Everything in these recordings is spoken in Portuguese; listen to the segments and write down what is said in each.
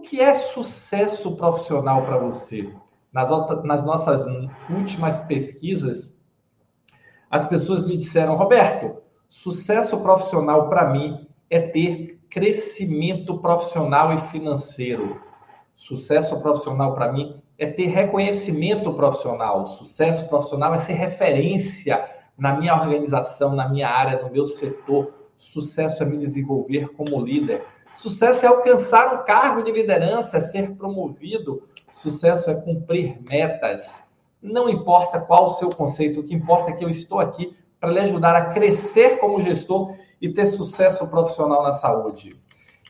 o que é sucesso profissional para você? Nas, nas nossas últimas pesquisas, as pessoas me disseram, Roberto, sucesso profissional para mim é ter crescimento profissional e financeiro. Sucesso profissional para mim é ter reconhecimento profissional. Sucesso profissional é ser referência na minha organização, na minha área, no meu setor. Sucesso é me desenvolver como líder. Sucesso é alcançar um cargo de liderança, é ser promovido. Sucesso é cumprir metas. Não importa qual o seu conceito, o que importa é que eu estou aqui para lhe ajudar a crescer como gestor e ter sucesso profissional na saúde.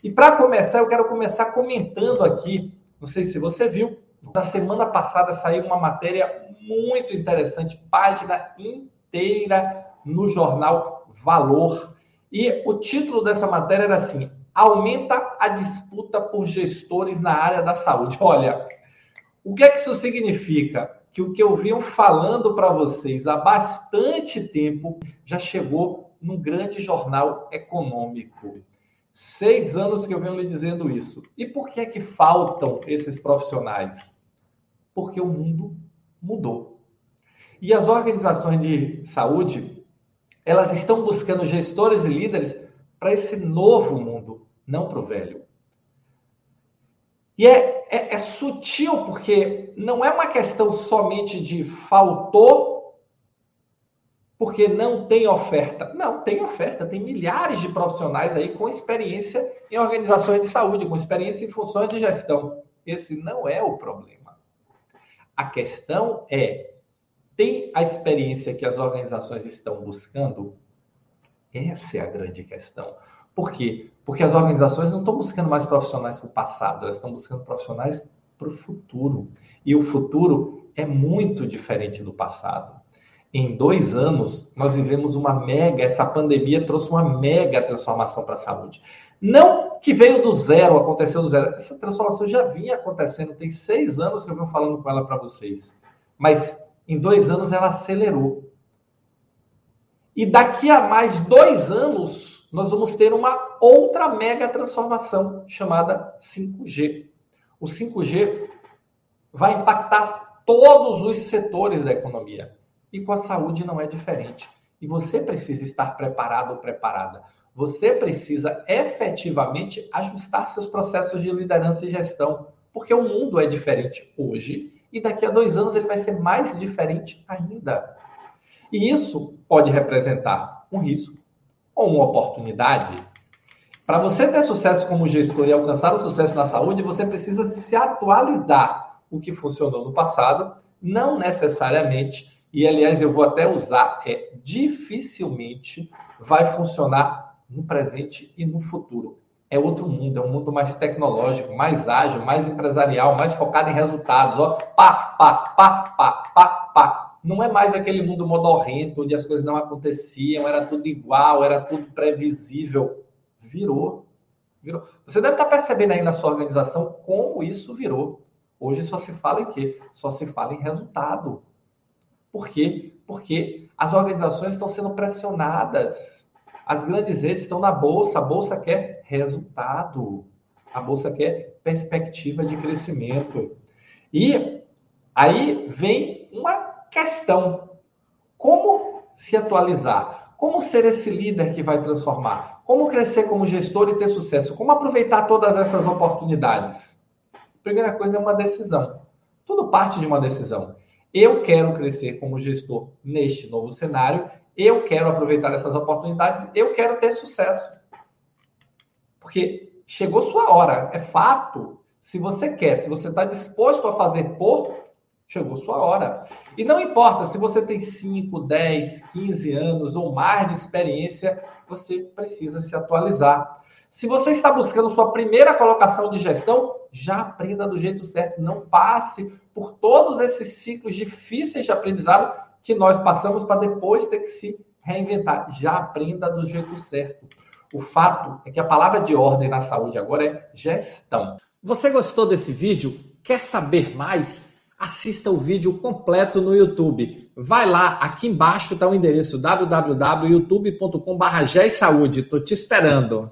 E para começar, eu quero começar comentando aqui, não sei se você viu, na semana passada saiu uma matéria muito interessante, página inteira no jornal Valor. E o título dessa matéria era assim: Aumenta a disputa por gestores na área da saúde. Olha, o que é que isso significa? Que o que eu venho falando para vocês há bastante tempo já chegou num grande jornal econômico. Seis anos que eu venho lhe dizendo isso. E por que é que faltam esses profissionais? Porque o mundo mudou. E as organizações de saúde, elas estão buscando gestores e líderes para esse novo mundo, não para o velho. E é, é, é, sutil, porque não é uma questão somente de faltou porque não tem oferta. Não, tem oferta, tem milhares de profissionais aí com experiência em organizações de saúde, com experiência em funções de gestão. Esse não é o problema. A questão é: tem a experiência que as organizações estão buscando? Essa é a grande questão. Por quê? Porque as organizações não estão buscando mais profissionais para o passado, elas estão buscando profissionais para o futuro. E o futuro é muito diferente do passado em dois anos, nós vivemos uma mega, essa pandemia trouxe uma mega transformação para a saúde. Não que veio do zero, aconteceu do zero. Essa transformação já vinha acontecendo, tem seis anos que eu venho falando com ela para vocês. Mas em dois anos ela acelerou. E daqui a mais dois anos, nós vamos ter uma outra mega transformação chamada 5G. O 5G vai impactar todos os setores da economia. E com a saúde não é diferente. E você precisa estar preparado ou preparada. Você precisa efetivamente ajustar seus processos de liderança e gestão, porque o mundo é diferente hoje e daqui a dois anos ele vai ser mais diferente ainda. E isso pode representar um risco ou uma oportunidade. Para você ter sucesso como gestor e alcançar o sucesso na saúde, você precisa se atualizar. O que funcionou no passado não necessariamente e aliás eu vou até usar, é dificilmente vai funcionar no presente e no futuro. É outro mundo, é um mundo mais tecnológico, mais ágil, mais empresarial, mais focado em resultados. Ó, pá, pá, pá, pá, pá, pá. Não é mais aquele mundo modorrento, onde as coisas não aconteciam, era tudo igual, era tudo previsível. Virou. Virou. Você deve estar percebendo aí na sua organização como isso virou. Hoje só se fala em quê? Só se fala em resultado. Por quê? Porque as organizações estão sendo pressionadas. As grandes redes estão na bolsa, a bolsa quer resultado. A bolsa quer perspectiva de crescimento. E aí vem uma questão: como se atualizar? Como ser esse líder que vai transformar? Como crescer como gestor e ter sucesso? Como aproveitar todas essas oportunidades? Primeira coisa é uma decisão. Tudo parte de uma decisão. Eu quero crescer como gestor neste novo cenário, eu quero aproveitar essas oportunidades, eu quero ter sucesso. Porque chegou sua hora, é fato. Se você quer, se você está disposto a fazer por, chegou sua hora. E não importa se você tem 5, 10, 15 anos ou mais de experiência, você precisa se atualizar. Se você está buscando sua primeira colocação de gestão, já aprenda do jeito certo. Não passe por todos esses ciclos difíceis de aprendizado que nós passamos para depois ter que se reinventar. Já aprenda do jeito certo. O fato é que a palavra de ordem na saúde agora é gestão. Você gostou desse vídeo? Quer saber mais? Assista o vídeo completo no YouTube. Vai lá, aqui embaixo está o endereço www.youtube.com.br. Estou te esperando.